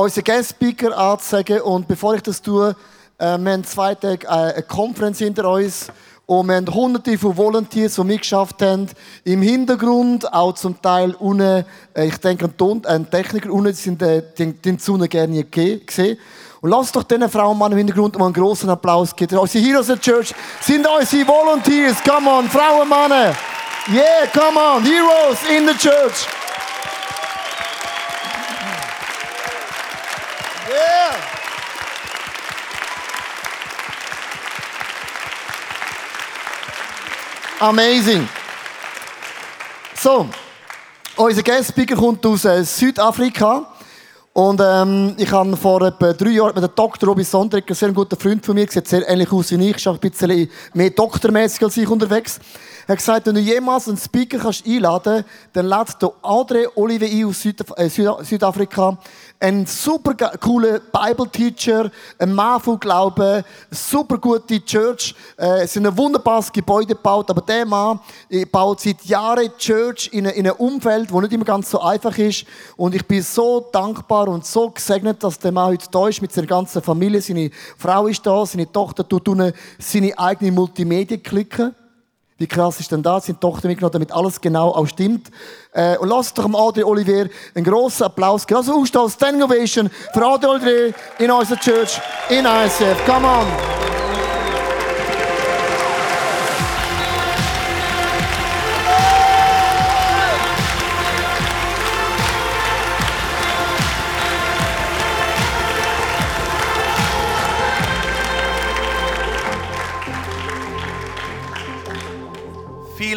unseren Guest-Speaker anzusagen. Und bevor ich das tue, äh, wir haben zwei Tage äh, eine Konferenz hinter uns. Und wir haben hunderte von Volunteers, die mitgeschafft haben. Im Hintergrund, auch zum Teil unten, äh, ich denke äh, Techniker unten, sind äh, die Sonne gerne ge- gesehen. Und lasst doch diesen Frauen und Mann im Hintergrund mal einen großen Applaus geben. Unsere Heroes the Church sind unsere Volunteers. Come on, Frauen und Männer. Yeah, come on, Heroes in the Church. Amazing. So, unser Guest-Speaker kommt aus äh, Südafrika. Und ähm, ich habe vor etwa drei Jahren mit dem Dr. Robi Sondrik, ein sehr guter Freund von mir, sieht sehr ähnlich aus wie ich, ist auch ein bisschen mehr doktormäßig als ich unterwegs. Er hat gesagt, wenn du jemals einen Speaker kannst einladen dann lädt der André Olive ein aus Südaf äh, Süda- Südafrika. Ein super cooler Bible-Teacher, ein Mann von Glauben, super gute Church. Äh, es ist ein wunderbares Gebäude gebaut, aber der Mann äh, baut seit Jahren Church in, eine- in einem Umfeld, wo nicht immer ganz so einfach ist. Und ich bin so dankbar und so gesegnet, dass der Mann heute da ist mit seiner ganzen Familie. Seine Frau ist da, seine Tochter tut seine eigene Multimedia klicken. Wie krass ist denn das? Sind Tochter mitgenommen, damit alles genau auch stimmt. Äh, und lasst doch dem Adrien Olivier einen grossen Applaus geben. Also Ausstall, Standing Ovation für Adrien Olivier in unserer Church in ICF. Come on!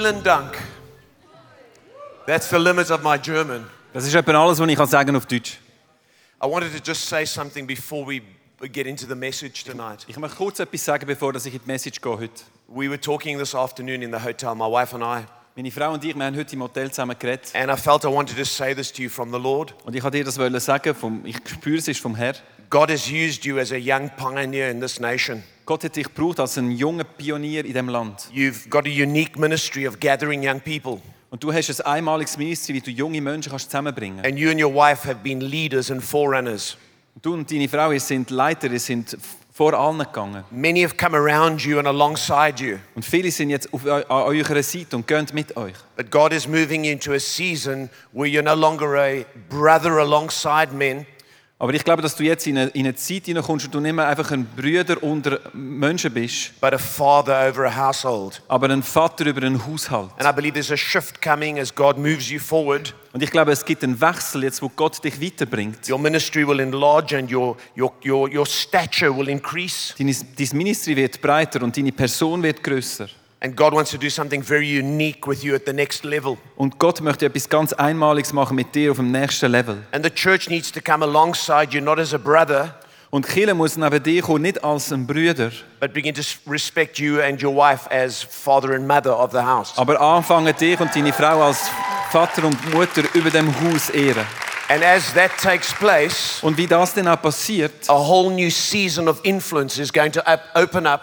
Vielen Dank. That's the limit of my German. Das ist etwa alles, was ich kann sagen auf Deutsch. I wanted to just say something before we get into the message tonight. Ich möchte kurz etwas sagen, bevor dass ich in die Message gehe heute. We were talking this afternoon in the hotel, my wife and I, Meine Frau und ich, wir haben heute im Hotel zusammen geredet. and I felt I wanted to say this to you from the Lord. Und ich wollte dir das wollen sagen, vom, ich spüre es ist vom Herrn. God has used you as a young pioneer in this nation. Gott hat dich gebraucht als ein junger Pionier in diesem Land. You've got a unique ministry of gathering young people, Und du hast ein einmaliges Ministry, wie du junge Menschen kannst zusammenbringen and you and your wife have been leaders and forerunners. Du und deine Frau sind Leiter, ihr sind vor allen gegangen. Many have come around you and alongside you, Und viele sind jetzt auf, an eurer Seite und gehen mit euch. but God is moving you into a season where you're no longer a brother alongside men, Aber ich glaube, dass du jetzt in eine, in eine Zeit hineinkommst und du nicht mehr einfach ein Brüder unter Menschen bist, but a father over a household. aber ein Vater über einen Haushalt. And I believe there's a shift coming as God moves you forward. Und ich glaube, es gibt einen Wechsel jetzt, wo Gott dich weiterbringt. Your ministry will enlarge and your, your, your, your stature will increase. Dein, dein Ministry wird breiter und deine Person wird größer. And God wants to do something very unique with you at the next level. Und Gott möchte etwas ganz Einmaliges machen mit dir auf dem nächsten Level. And the church needs to come alongside you, not as a brother, Und Kille muss neben dir kommen, nicht als ein Brüder, but begin to respect you and your wife as father and mother of the house. aber anfangen dich und deine Frau als Vater und Mutter über dem Haus ehren. And as that takes place, Und wie das denn auch passiert, a whole new season of influence is going to up, open up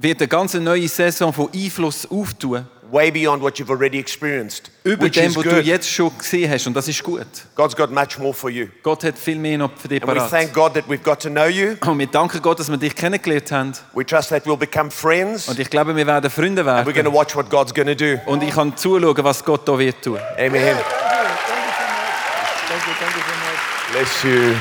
wird eine ganz neue Saison von Einfluss auftun, way beyond what you've already experienced, über which dem, was du jetzt schon gesehen hast. Und das ist gut. God's got much more for you. Gott hat viel mehr noch für dich And we parat. thank God that we've got to know you. Und wir danken Gott, dass wir dich kennengelernt haben. We trust that we'll become friends. Und ich glaube, wir werden Freunde We're going to werden. watch what God's going to do. Und ich kann zuschauen, was Gott da wird tun. Amen. Bless you.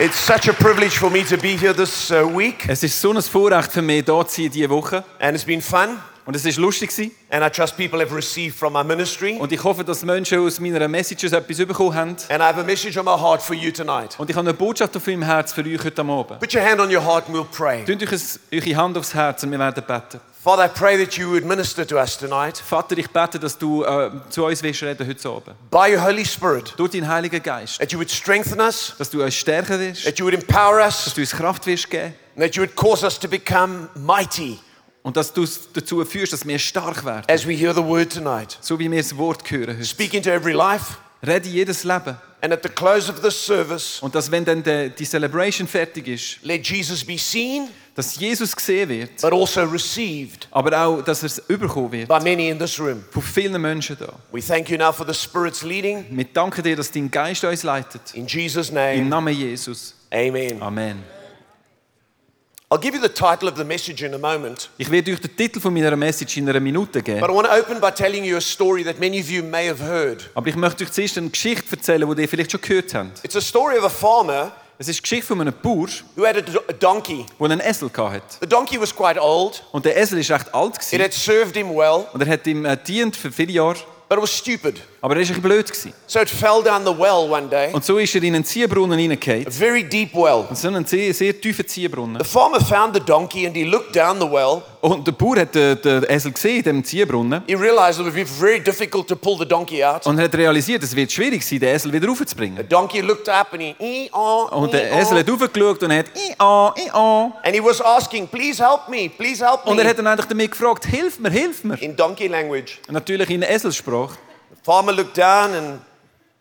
It's such a privilege for me to be here this uh, week, Es ist so ein Vorrecht für mich, hier zu sein diese Woche. and it's been fun. Und es ist lustig gewesen. And I trust people have received from our ministry. Und ich hoffe, dass Menschen aus meiner Messages etwas bekommen haben. And I have a message on my heart for you tonight. Und ich habe eine Botschaft auf meinem Herz für euch heute Abend. Put your hand on your heart and we'll pray. Tut euch eure Hand aufs Herz und wir werden beten. Father, I pray that you would minister to us tonight Vater, ich bete, dass du äh, zu uns willst reden heute Abend. by your Holy Spirit, Durch deinen Heiligen Geist. that you would strengthen us, Dass du uns stärken wirst. that you would empower Dass us, du uns Kraft wirst geben. and that you would cause us to become mighty Und dass du es dazu führst, dass wir stark werden. as we hear the word tonight. So wie wir das Wort hören heute. Speak into every life. Rede jedes Leben. And at the close of this service, Und dass, wenn dann der, die Celebration fertig ist, let Jesus be seen, dass Jesus gesehen wird, but also received aber auch, dass er es überkommen wird. by many in this room. Von vielen Menschen da. We thank you now for the Spirit's leading. Wir danken dir, dass dein Geist uns leitet. In Jesus' Im name, Namen Jesus. amen. Amen. I'll give you the title of the message in a moment, Ich werde euch den Titel von meiner Message in einer Minute geben. but I want to open by telling you a story that many of you may have heard. Aber ich möchte euch zuerst eine Geschichte erzählen, die ihr vielleicht schon gehört habt. It's a story of a farmer Es ist die Geschichte von einem Bauer, who had a, do- a donkey. der einen Esel hatte. The donkey was quite old, Und der Esel war recht alt. it Gewesen. had served him well, Und er hat ihm äh, dient für viele Jahre. But it was stupid. Aber er war blöd. Gewesen. So it fell down the well one day, Und so ist er in einen Ziehbrunnen a hineingefallen. very deep well. Und so einen sehr, sehr tiefen Ziehbrunnen. The farmer found the donkey and he looked down the well. Und der Bauer hat den, den Esel gesehen diesem Ziehbrunnen. He realized it would be very difficult to pull the donkey out. Und er hat realisiert, es wird schwierig sein, den Esel wieder The raufzubringen. donkey looked up and he, "Ee, aw, Und der ee, Esel aw." hat raufgeschaut und hat «I-a, I-a». and he was asking, please help me, please help Und er me, hat dann eigentlich damit gefragt, hilf mir, hilf mir. in donkey language. Und natürlich in Eselssprache. The farmer looked down and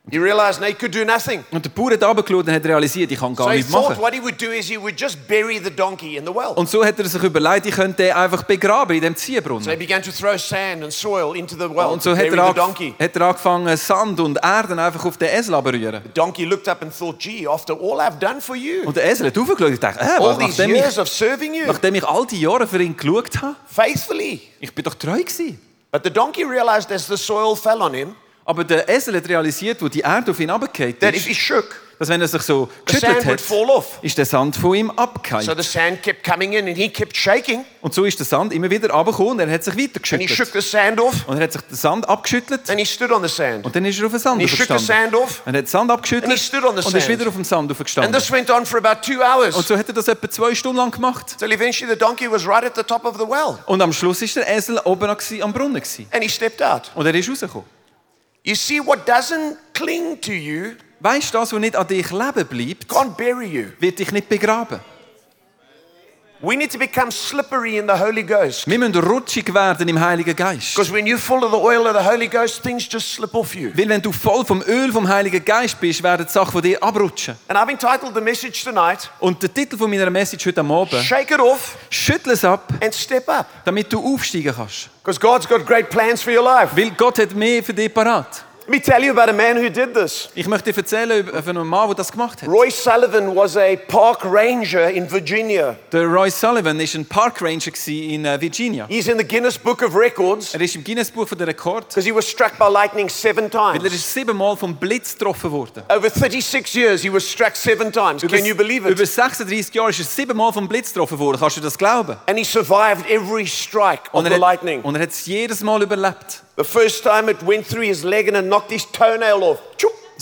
he realized no, he could do nothing. Und der Bauer hat runtergeschaut und hat realisiert, ich kann So gar he nichts machen. what he would do is he would just bury the donkey in the well. Und so hat er sich überlegt, ich könnte den einfach begraben in dem So he Ziehbrunnen. began to throw sand and soil into the well Und so hat er, hat er angefangen, Sand und Erden einfach auf den Esel abzurühren. The donkey looked up and thought, gee, after all I've done for you, Und der Esel hat aufgeschaut und dachte, äh, all these years ich, of serving you nachdem ich all die Jahre für ihn geschaut habe, faithfully. ich bin doch treu gewesen. But the donkey realized as the soil fell on him Aber der Esel hat realisiert, wo die Erde auf ihn that if ist, shook, dass wenn er sich so the geschüttelt sand hat, ist der Sand von ihm So abgefallen. the sand kept coming in and he kept shaking Und so ist der Sand immer wieder runtergekommen und er hat sich weiter and he shook geschüttelt. the sand off Und er hat sich den Sand abgeschüttelt and he stood on the sand. und dann ist er auf den Sand And he shook the aufgestanden. sand off Und er hat den Sand abgeschüttelt And he stood on the und ist sand. wieder auf dem Sand and aufgestanden. this went on for about two hours Und so hat er das etwa zwei Stunden lang gemacht. till eventually the donkey was right at the top of the well Und am Schluss ist der Esel oben am Brunnen. Gewesen. and he stepped out. Und er ist rausgekommen. You see, what doesn't cling to you Weißt du, das, was nicht an dich leben bleibt, can't bury you. wird dich nicht begraben. We need to become slippery in the Holy Ghost. Wir müssen rutschig werden im Heiligen Geist. Because when you're full of the oil of the Holy Ghost, things just slip off you. Weil wenn du voll vom Öl vom Heiligen Geist bist, werden die Sachen von dir abrutschen. And I've entitled the message tonight, Und der Titel von meiner Message heute Abend, Shake It Off schüttle es ab, and Step Up. damit du aufsteigen kannst. Because God's got great plans for your life. Weil Gott hat mehr für dich parat. Let me tell you about a man who did this. Ich möchte dir erzählen über einen Mann, der das gemacht hat. Roy Sullivan was a park ranger in Virginia. Der Roy Sullivan war ein Park Ranger in äh, Virginia. He's in the Guinness Book of Records Er ist im Guinness Buch der Rekord, because he was struck by lightning seven weil er times. ist siebenmal vom Blitz getroffen worden. Over 36 years, he was struck seven times. Can you believe über it? 36 Jahre ist er siebenmal vom Blitz getroffen worden. Kannst du das glauben? And he survived every strike of the er, lightning. und er hat es jedes Mal überlebt. The first time it went through his leg and knocked his toenail off.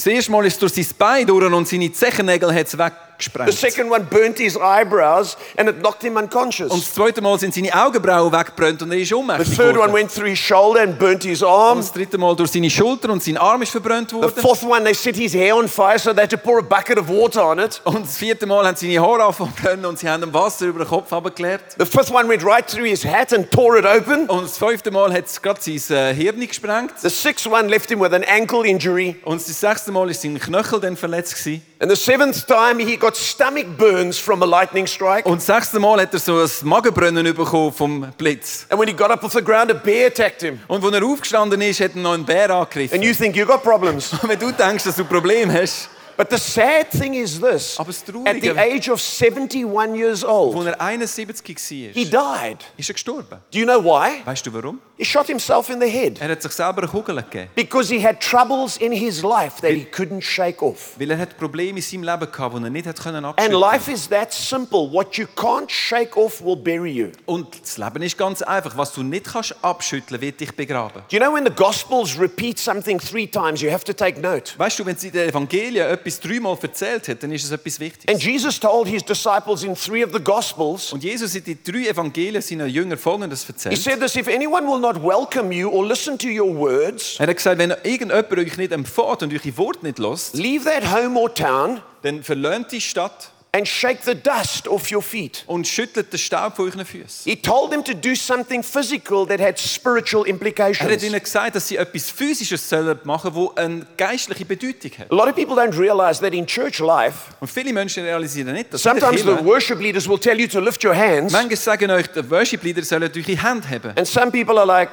Erste Mal ist es durch sein Bein durch und seine Zechennägel hat es The weggesprengt. second one burnt his eyebrows and it knocked him unconscious. Und das zweite Mal sind seine Augenbrauen weggebrannt und er ist The ohnmächtig third one went through his shoulder and burnt his Und arm. das dritte Mal durch seine Schulter und sein Arm ist verbrannt The worden. fourth one, they set his hair on fire so they had to pour a bucket of water on it. Und das vierte Mal haben seine Haare angefangen und sie haben ihm Wasser über den Kopf abgeklärt. The fifth one went right through his hat and tore it open. Und das fünfte Mal hat es gerade sein äh, Hirn gesprengt. The sixth one left him with an ankle injury. Und das sechste Mal ist sein Knöchel dann verletzt gewesen. And the seventh time, he got stomach burns from a lightning strike. Und sechste Mal hat er so ein Magenbrennen bekommen vom Blitz. And when he got up off the ground, a bear attacked him. Und als er aufgestanden ist, hat er noch einen Bär angegriffen. And you think you got problems. Wenn du denkst, dass du ein Problem hast, But the sad thing is this Aber das at the age of 71 years old, er 71 war, he died. ist er gestorben. Do you know why? Weißt du warum? He shot himself in the head Er hat sich selber eine Kugel gegeben. because he had troubles in his life that he couldn't shake off. Weil er hat Probleme in seinem Leben gehabt, die er nicht hat können And life is that simple. What you can't shake off will bury you. Und das Leben ist ganz einfach. Was du nicht kannst abschütteln, wird dich begraben. Do you know when the Gospels repeat something three times, you have to take note? Weißt du, wenn sie in den Evangelien etwas dreimal erzählt hat, dann ist es etwas And Wichtiges. Jesus told his disciples in three of the Gospels, Und Jesus hat in die drei Evangelien seinen Jüngern Folgendes he erzählt. said this if anyone will not welcome you or listen to your words, Er hat gesagt, wenn irgendjemand euch nicht empfiehlt und eure Worte nicht lässt, leave that home or town dann verlöhnt die Stadt and shake the dust off your feet. und schüttelt den Staub von euren Füßen. He told them to do something physical that had spiritual Er hat implications. ihnen gesagt, dass sie etwas Physisches sollen machen das eine geistliche Bedeutung hat. A lot of people don't realize that in church life, Und viele Menschen realisieren nicht, dass sometimes the worship leaders will tell you to lift your hands, Manche sagen euch, die Worship-Leader sollen eure Hände haben. and some people are like,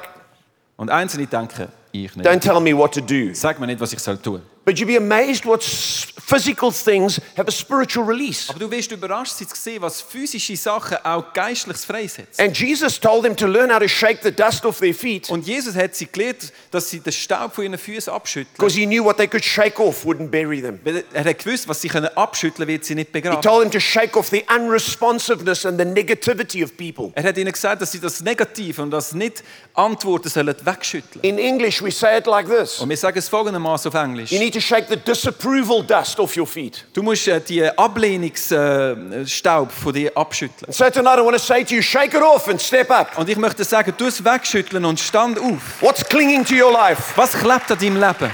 Und Einzelne denken, ich don't nicht. tell me what to do. Sag mir nicht, was ich soll tun. But you'd be amazed what physical things have a spiritual release. Aber du wirst überrascht sein zu sehen, was physische Sachen auch geistliches freisetzen. And Jesus told them to learn how to shake the dust off their feet Und Jesus hat sie gelehrt, dass sie den Staub von ihren Füßen abschütteln. because he knew what they could shake off wouldn't bury them. Weil Er hat gewusst, was sie können abschütteln wird sie nicht He told them to shake off the unresponsiveness and the negativity of people. Er hat ihnen gesagt, dass sie das Negative und das nicht Antworten sollen wegschütteln. In English, we say it like this Und wir sagen es folgendermaßen auf Englisch. You need to shake the disapproval dust off your feet. Du musst äh, die Ablehnungsstaub von dir abschütteln. So tonight, I want to say to you, shake it off and step up. Und ich möchte sagen, du es wegschütteln und stand auf. What's clinging to your life? Was klebt an deinem Leben?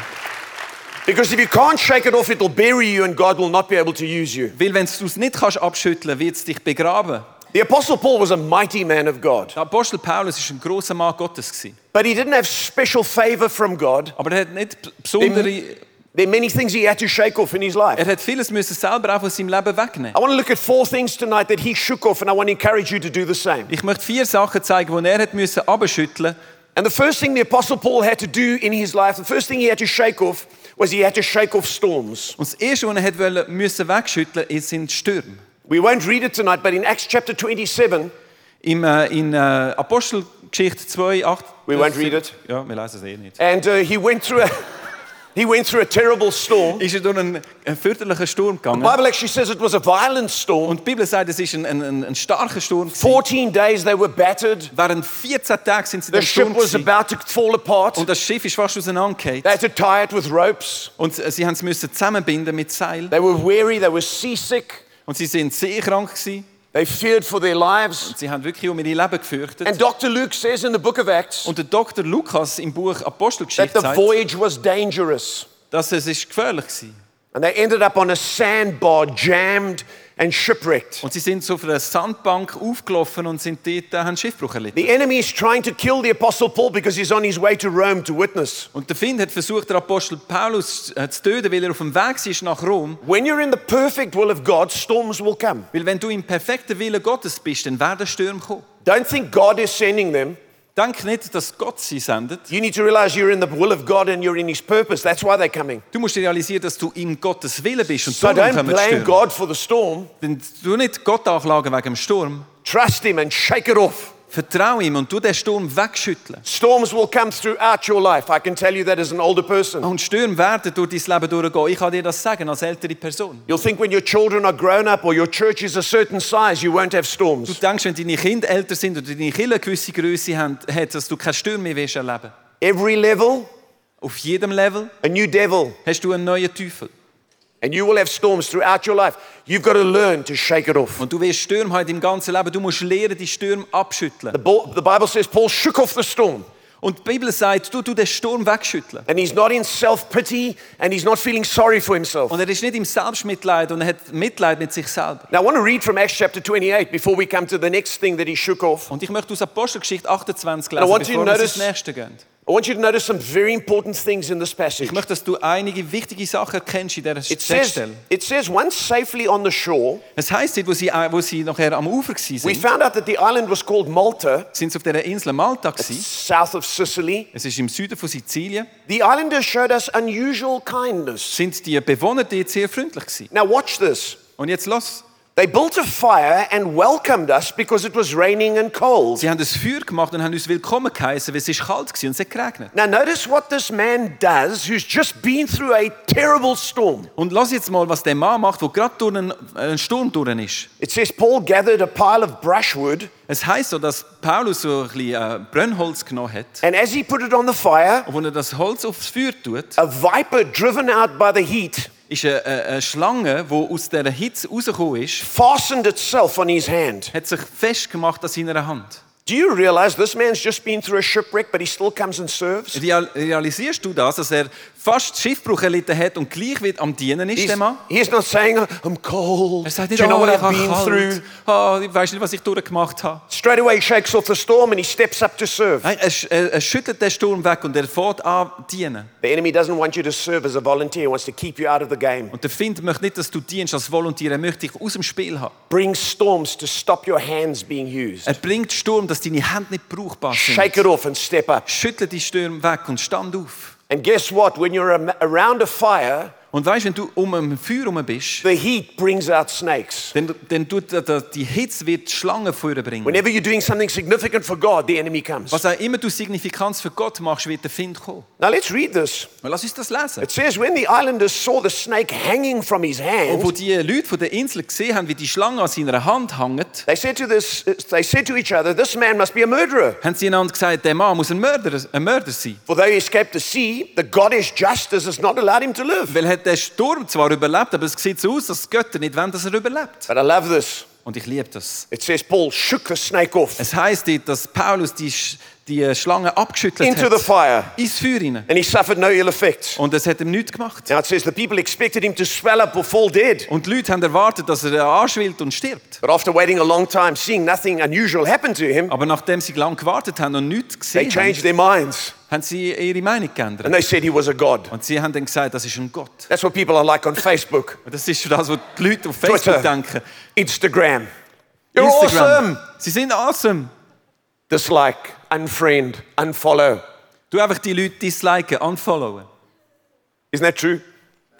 Because if you can't shake it off, it'll bury you and God will not be able to use you. Weil wenn du es nicht kannst abschütteln, wird es dich begraben. The Apostle Paul was a mighty man of God, Der Apostel Paulus ist ein großer Mann Gottes gewesen. but he didn't have special favor from God. aber er hat nicht besondere, There are many things he had to shake off in his life. er hat vieles müssen selber auch aus seinem Leben wegnehmen. I want to look at four things tonight that he shook off, and I want to encourage you to do the same. Ich möchte vier Sachen zeigen, die er hat müssen abschütteln. And the first thing the Apostle Paul had to do in his life, the first thing he had to shake off, was he had to shake off storms. Und das erste, was er hat wollen, müssen wegschütteln, sind Stürme. We won't read it tonight, but in Acts chapter 27, Im, äh, in äh, Apostelgeschichte 2, 8. We won't read it. Ja, wir lesen es eh nicht. and uh, he went through a he went through a terrible storm. Ist er durch einen, einen fürchterlichen Sturm The. Bible actually says it was a violent storm. Und die Bibel sagt, es ist ein, ein, ein, starker Sturm. gewesen. 14 days they were battered. Während 14 Tage sind sie The ship was about to fall apart. Und das Schiff ist fast auseinandergefallen. They had to tie it with ropes. Und sie haben es müssen zusammenbinden mit Seil. They were weary, they were seasick. Und sie sind seekrank gewesen. They feared for their lives. Sie haben wirklich um ihr Leben gefürchtet. And Dr. Luke says in the book of Acts Und der Dr. Lukas im Buch that Apostelgeschichte the sagt, voyage was dangerous. dass es ist gefährlich war. And they ended up on a sandbar, jammed and shipwrecked. Und sie sind so auf einer Sandbank aufgelaufen und sind dort, äh, haben Schiffbruch erlitten. The enemy is trying to kill the Apostle Paul because he's on his way to Rome to witness. Und der Find hat versucht, den Apostel Paulus äh, zu töten, weil er auf dem Weg ist nach Rom. When you're in the perfect will of God, storms will come. Weil wenn du im perfekten Willen Gottes bist, dann werden Stürme kommen. Don't think God is sending them. Denk nicht, dass Gott sie sendet. You need to realize you're in the will of God and you're in His purpose. That's why they're coming. Du musst realisieren, dass du in Gottes Willen bist und So darum don't kommen die blame Stürme. God for the storm. Denn du nicht Gott anklagen wegen dem Sturm. Trust Him and shake it off. Vertrau ihm und du den Sturm wegschütteln. Storms will come throughout your life. I can tell you that as an older person. Und Stürme werden durch dein Leben durchgehen. Ich kann dir das sagen als ältere Person. You'll think when your children are grown up or your church is a certain size, you won't have Du storms. denkst, wenn deine Kinder älter sind oder deine Kinder eine gewisse Größe haben, hat, dass du keine Stürme mehr wirst erleben. Every level, Auf jedem Level a new devil. hast du einen neuen Teufel. And you will have storms throughout your life. You've got to learn to shake it off. Und du wirst Stürme haben im ganzen Leben. Du musst lernen, die Stürme abschütteln. The Bo- the Bible says Paul shook off the storm. Und die Bibel sagt, du, du den Sturm wegschütteln. And he's not in self pity and he's not feeling sorry for himself. Und er ist nicht im Selbstmitleid und er hat Mitleid mit sich selber. Now, I want to read from Acts chapter 28 before we come to the next thing that he shook off. Und ich möchte aus Apostelgeschichte 28 I lesen, want you to bevor wir notice- ins nächste gehen. I want you to notice some very important things in this passage. Ich möchte, dass du einige wichtige Sachen erkennst in dieser It says, Textstelle. it says, once safely on the shore, Es heisst dort, wo sie, äh, wo sie nachher am Ufer we found out that the island was called Malta, sind sie auf dieser Insel Malta gewesen. south of Sicily. Es ist im Süden von Sizilien. The islanders showed us unusual kindness. Sind die Bewohner dort sehr freundlich gewesen. Now, watch this. Und jetzt los. They built a fire and welcomed us because it was raining and cold. Sie haben das Feuer gemacht und haben uns willkommen geheißen, weil es ist kalt war und es hat geregnet. Now, notice what this man does who's just been through a terrible storm. Und lass jetzt mal, was der Mann macht, wo gerade durch einen, einen Sturm durch ist. It says Paul gathered a pile of brushwood, Es heisst so, dass Paulus so ein bisschen äh, Brennholz genommen hat. and as he put it on the fire, Und wenn er das Holz aufs Feuer tut, a viper driven out by the heat ist eine, eine, Schlange, die aus dieser Hitze rausgekommen ist, fastened itself on his hand. hat sich festgemacht an seiner Hand. Do you realize this man's just been through a shipwreck, but he still comes and serves? Real, realisierst du das, dass er fast Schiffbruch erlitten hat und gleich wird am Dienen ist, He's, der Mann. he's not saying, I'm cold. Er sagt Do nicht, you know oh, what I've been through? kalt. Oh, ich weiß nicht, was ich durchgemacht habe. Straight away shakes off the storm and he steps up to serve. Nein, er, er, er schüttelt den Sturm weg und er fährt an dienen. The enemy doesn't want you to serve as a volunteer, he wants to keep you out of the game. Und der Find möchte nicht, dass du dienst als Volontär, er möchte dich aus dem Spiel haben. Bring storms to stop your hands being used. Er bringt Sturm, dass deine Hände nicht brauchbar sind. Shake it off and step up. Schüttle die Stürme weg und stand auf. And guess what? When you're around a fire, Und weißt, wenn du um ein Feuer herum bist, the heat brings out snakes. dann, dann tut der- die Hitze wird Schlangen bringen. Whenever you're doing something significant for God, the enemy comes. Was auch immer du Signifikanz für Gott machst, wird der Find kommen. Now let's read this. Lass uns das lesen. It says, when the islanders saw the snake hanging from his Und wo hand, die Leute von der Insel gesehen haben, wie die Schlange an seiner Hand hängt, they said to this, they said to each other, "This man must be a murderer." haben sie einander gesagt, der Mann muss ein Mörder, ein Mörder sein. For though he escaped the sea, the goddess Justice has not allowed him to live. Hat der Sturm zwar überlebt, aber es sieht so aus, dass die Götter nicht wollen, dass er überlebt. But I love this. Und ich liebe das. It says Paul shook the snake off Es heisst dort, dass Paulus die, die Schlange abgeschüttelt into the hat. fire, Ins Feuer rein. and he suffered no ill effects. Und es hat ihm nichts gemacht. Now it says the people expected him to swell up or fall dead. Und die Leute haben erwartet, dass er anschwillt und stirbt. But after waiting a long time, seeing nothing unusual happen to him, Aber nachdem sie lang gewartet haben und nichts they gesehen changed haben, their minds haben sie ihre Meinung and they said he was a god. Und sie haben dann gesagt, das ist ein er Gott. That's what people are like on Facebook, das ist das, was die Leute auf Facebook Twitter. denken. Instagram. You're Instagram. awesome. Sie sind er awesome. Dislike, unfriend, unfollow. Du einfach die Leute disliken, unfollowen. Isn't that true?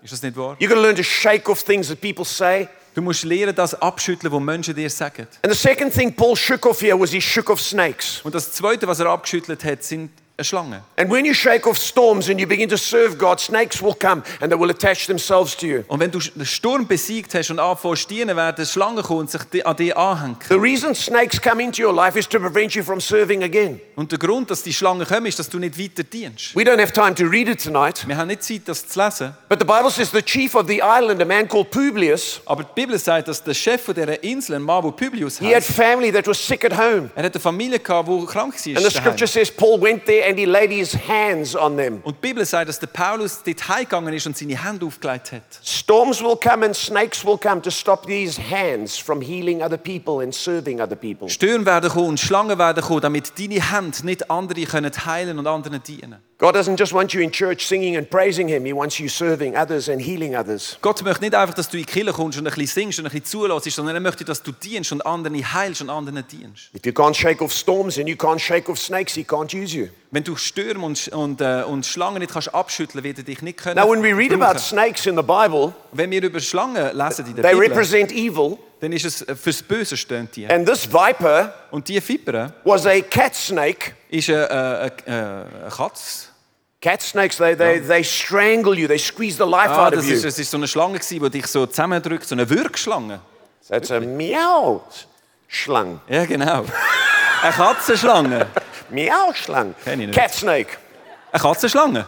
Ist das nicht wahr? You've got to learn to shake off things that people say. Du musst lernen, das abschütteln, was Menschen dir sagen. And the second thing Paul shook off here was he shook off snakes. Und das Zweite, was er abgeschüttelt hat, sind eine Schlange. And when you shake off storms and you begin to serve God, snakes will come and they will attach themselves to you. Und wenn du den Sturm besiegt hast und anfängst dienen, werden Schlangen kommen und sich an dir anhängen. The reason snakes come into your life is to prevent you from serving again. Und der Grund, dass die Schlangen kommen, ist, dass du nicht weiter dienst. We don't have time to read it tonight, Wir haben nicht Zeit, das zu lesen. but the Bible says the chief of the island, a man called Publius, Aber die Bibel sagt, dass der Chef von dieser Insel, ein Mann, der Publius he had heißt, family that was sick at home. er hat eine Familie gehabt, die krank war. And the scripture says Paul went there and he laid his hands on them. Und die Bibel sagt, dass der Paulus dort heimgegangen ist und seine Hände aufgelegt hat. Storms will come and snakes will come to stop these hands from healing other people and serving other people. Stürme werden kommen und Schlangen werden kommen, damit deine Hände nicht andere können heilen und anderen dienen. God doesn't just want you in church singing and praising Him, He wants you serving others and healing others. Gott möchte nicht einfach, dass du in die Kirche kommst und ein bisschen singst und ein bisschen zulässt, sondern er möchte, dass du dienst und anderen heilst und anderen dienst. If you can't shake off storms and you can't shake off snakes, He can't use you. Wenn du Stürme und, und, äh, und Schlangen nicht kannst abschütteln, wird er dich nicht können. Now, when we read about snakes in the Bible, Wenn wir über Schlangen lesen in der they Bibel, represent evil, dann ist es äh, fürs Böse stehen die. and this viper Und die Vipere was a cat snake. ist eine, äh, äh, eine Katze. Cat snakes, they, they, they strangle you, they squeeze the life Ah, out of das you. ist, das ist so eine Schlange, die dich so zusammendrückt, so eine Würgschlange. So it's a meow schlang. Ja, genau. Eine Katzenschlange. Nicht. Cat snake. Eine Katzenschlange.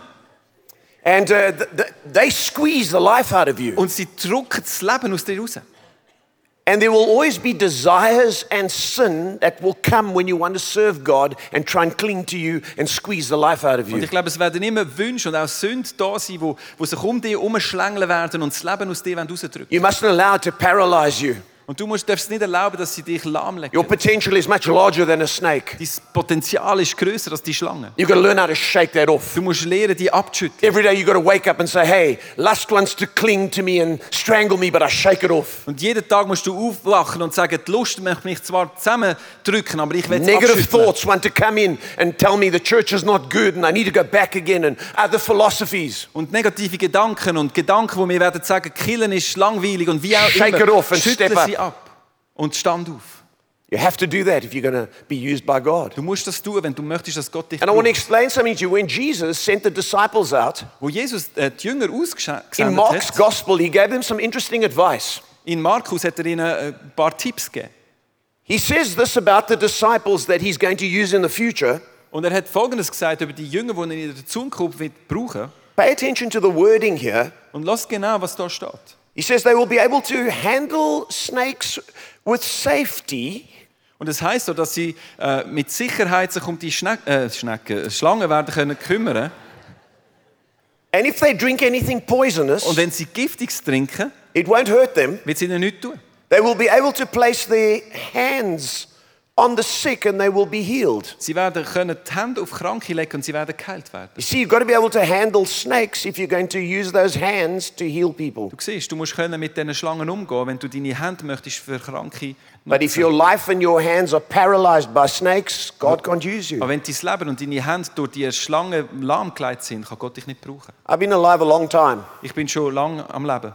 And uh, th- th- they squeeze the life out of you. Und sie drücken das Leben aus dir raus. And there will always be desires and sin that will come when you want to serve God and try and cling to you and squeeze the life out of Und you. ich glaube, es werden immer Wünsche und auch Sünden da sein, wo, wo sich um dich herumschlängeln werden und das Leben aus dir rausdrücken. You mustn't allow it to paralyze you. Und du musst, darfst nicht erlauben, dass sie dich lahmlegen. Your potential is much larger than a snake. Dein Potenzial ist größer als die Schlange. You've got to learn how to shake that off. Du musst lernen, die abzuschütteln. Every day you've got to wake up and say, hey, lust wants to cling to me and strangle me, but I shake it off. Und jeden Tag musst du aufwachen und sagen, die Lust möchte mich zwar zusammendrücken, aber ich will es Negative abschütteln. thoughts want to come in and tell me the church is not good and I need to go back again and other philosophies. Und negative Gedanken und Gedanken, wo wir werden sagen, Killen ist langweilig und wie auch Shake immer, it off and step up. Sie ab und stand auf. You have to do that if you're going to be used by God. Du musst das tun, wenn du möchtest, dass Gott dich And I want to explain something to you. When Jesus sent the disciples out, Wo Jesus äh, die Jünger in Mark's hat, gospel, he gave them some interesting advice. in Markus hat er ihnen äh, ein paar Tipps gegeben. He says this about the disciples that he's going to use in the future. Und er hat Folgendes gesagt über die Jünger, die er in der Zukunft wird brauchen. Pay attention to the wording here. Und lass genau, was da steht. He says they will be able to handle snakes with safety Und es heißt so, dass sie äh, mit Sicherheit sich um die Schneck, äh, Schnecken, Schlangen werden können kümmern And if they drink anything poisonous, Und wenn sie Giftiges trinken, it won't hurt them. wird es ihnen nichts tun. They will be able to place their hands on the sick and they will be healed. Sie werden können die Hände auf Kranke legen und sie werden geheilt werden. You see, you've got to be able to handle snakes if you're going to use those hands to heal people. Du siehst, du musst können mit diesen Schlangen umgehen, wenn du deine Hände möchtest für Kranke But if your life and your hands are paralyzed by snakes, God can't use you. Aber wenn dein Leben und deine Hände durch die Schlangen lahmgelegt sind, kann Gott dich nicht brauchen. I've been alive a long time. Ich bin schon lange am Leben.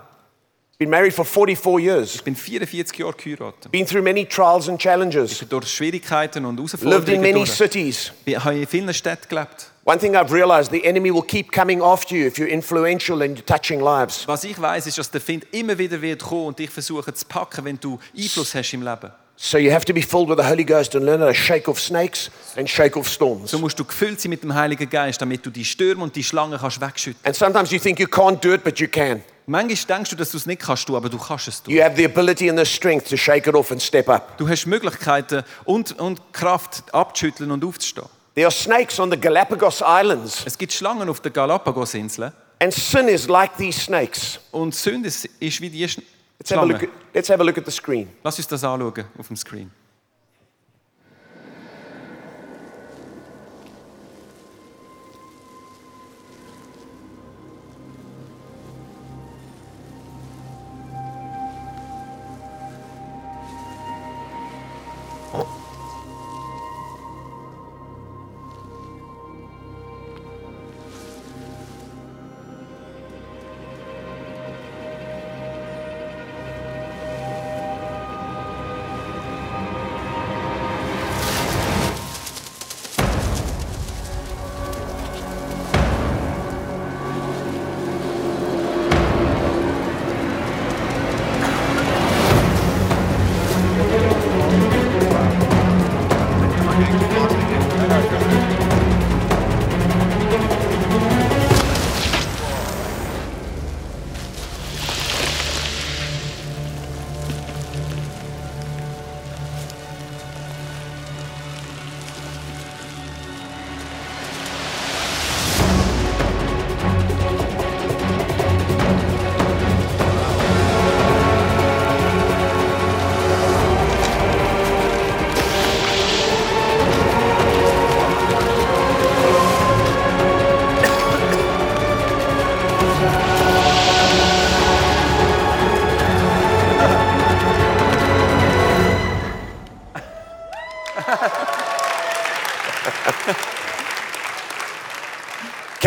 Been married for 44 years. Ich bin 44 Jahre geheiratet. Been through many trials and challenges. Ich Durch Schwierigkeiten und Lived in many durch. cities. Ich habe in vielen Städten gelebt. One thing I've realized the enemy will keep coming after you if you're influential and you're touching lives. Was ich weiß, ist, dass der Find immer wieder wird kommen und dich versuchen zu packen, wenn du Einfluss hast im Leben. So you have to be filled with the Holy Ghost and learn how to shake off snakes and shake off storms. So musst du gefüllt sein mit dem Heiligen Geist, damit du die Stürme und die Schlangen kannst wegschütten. And sometimes you think you can't do it, but you can. Manchmal denkst du, dass du es nicht kannst aber du kannst es tun. You have the ability and the strength to shake it off and step up. Du hast Möglichkeiten und, und Kraft abzuschütteln und aufzustehen. There are snakes on the Galapagos Islands, Es gibt Schlangen auf den Galapagos-Inseln and sin is like these snakes. und Sünde ist wie die Sch Let's have a look Schlangen. at, let's have a look at the screen. Lass uns das anschauen auf dem Screen.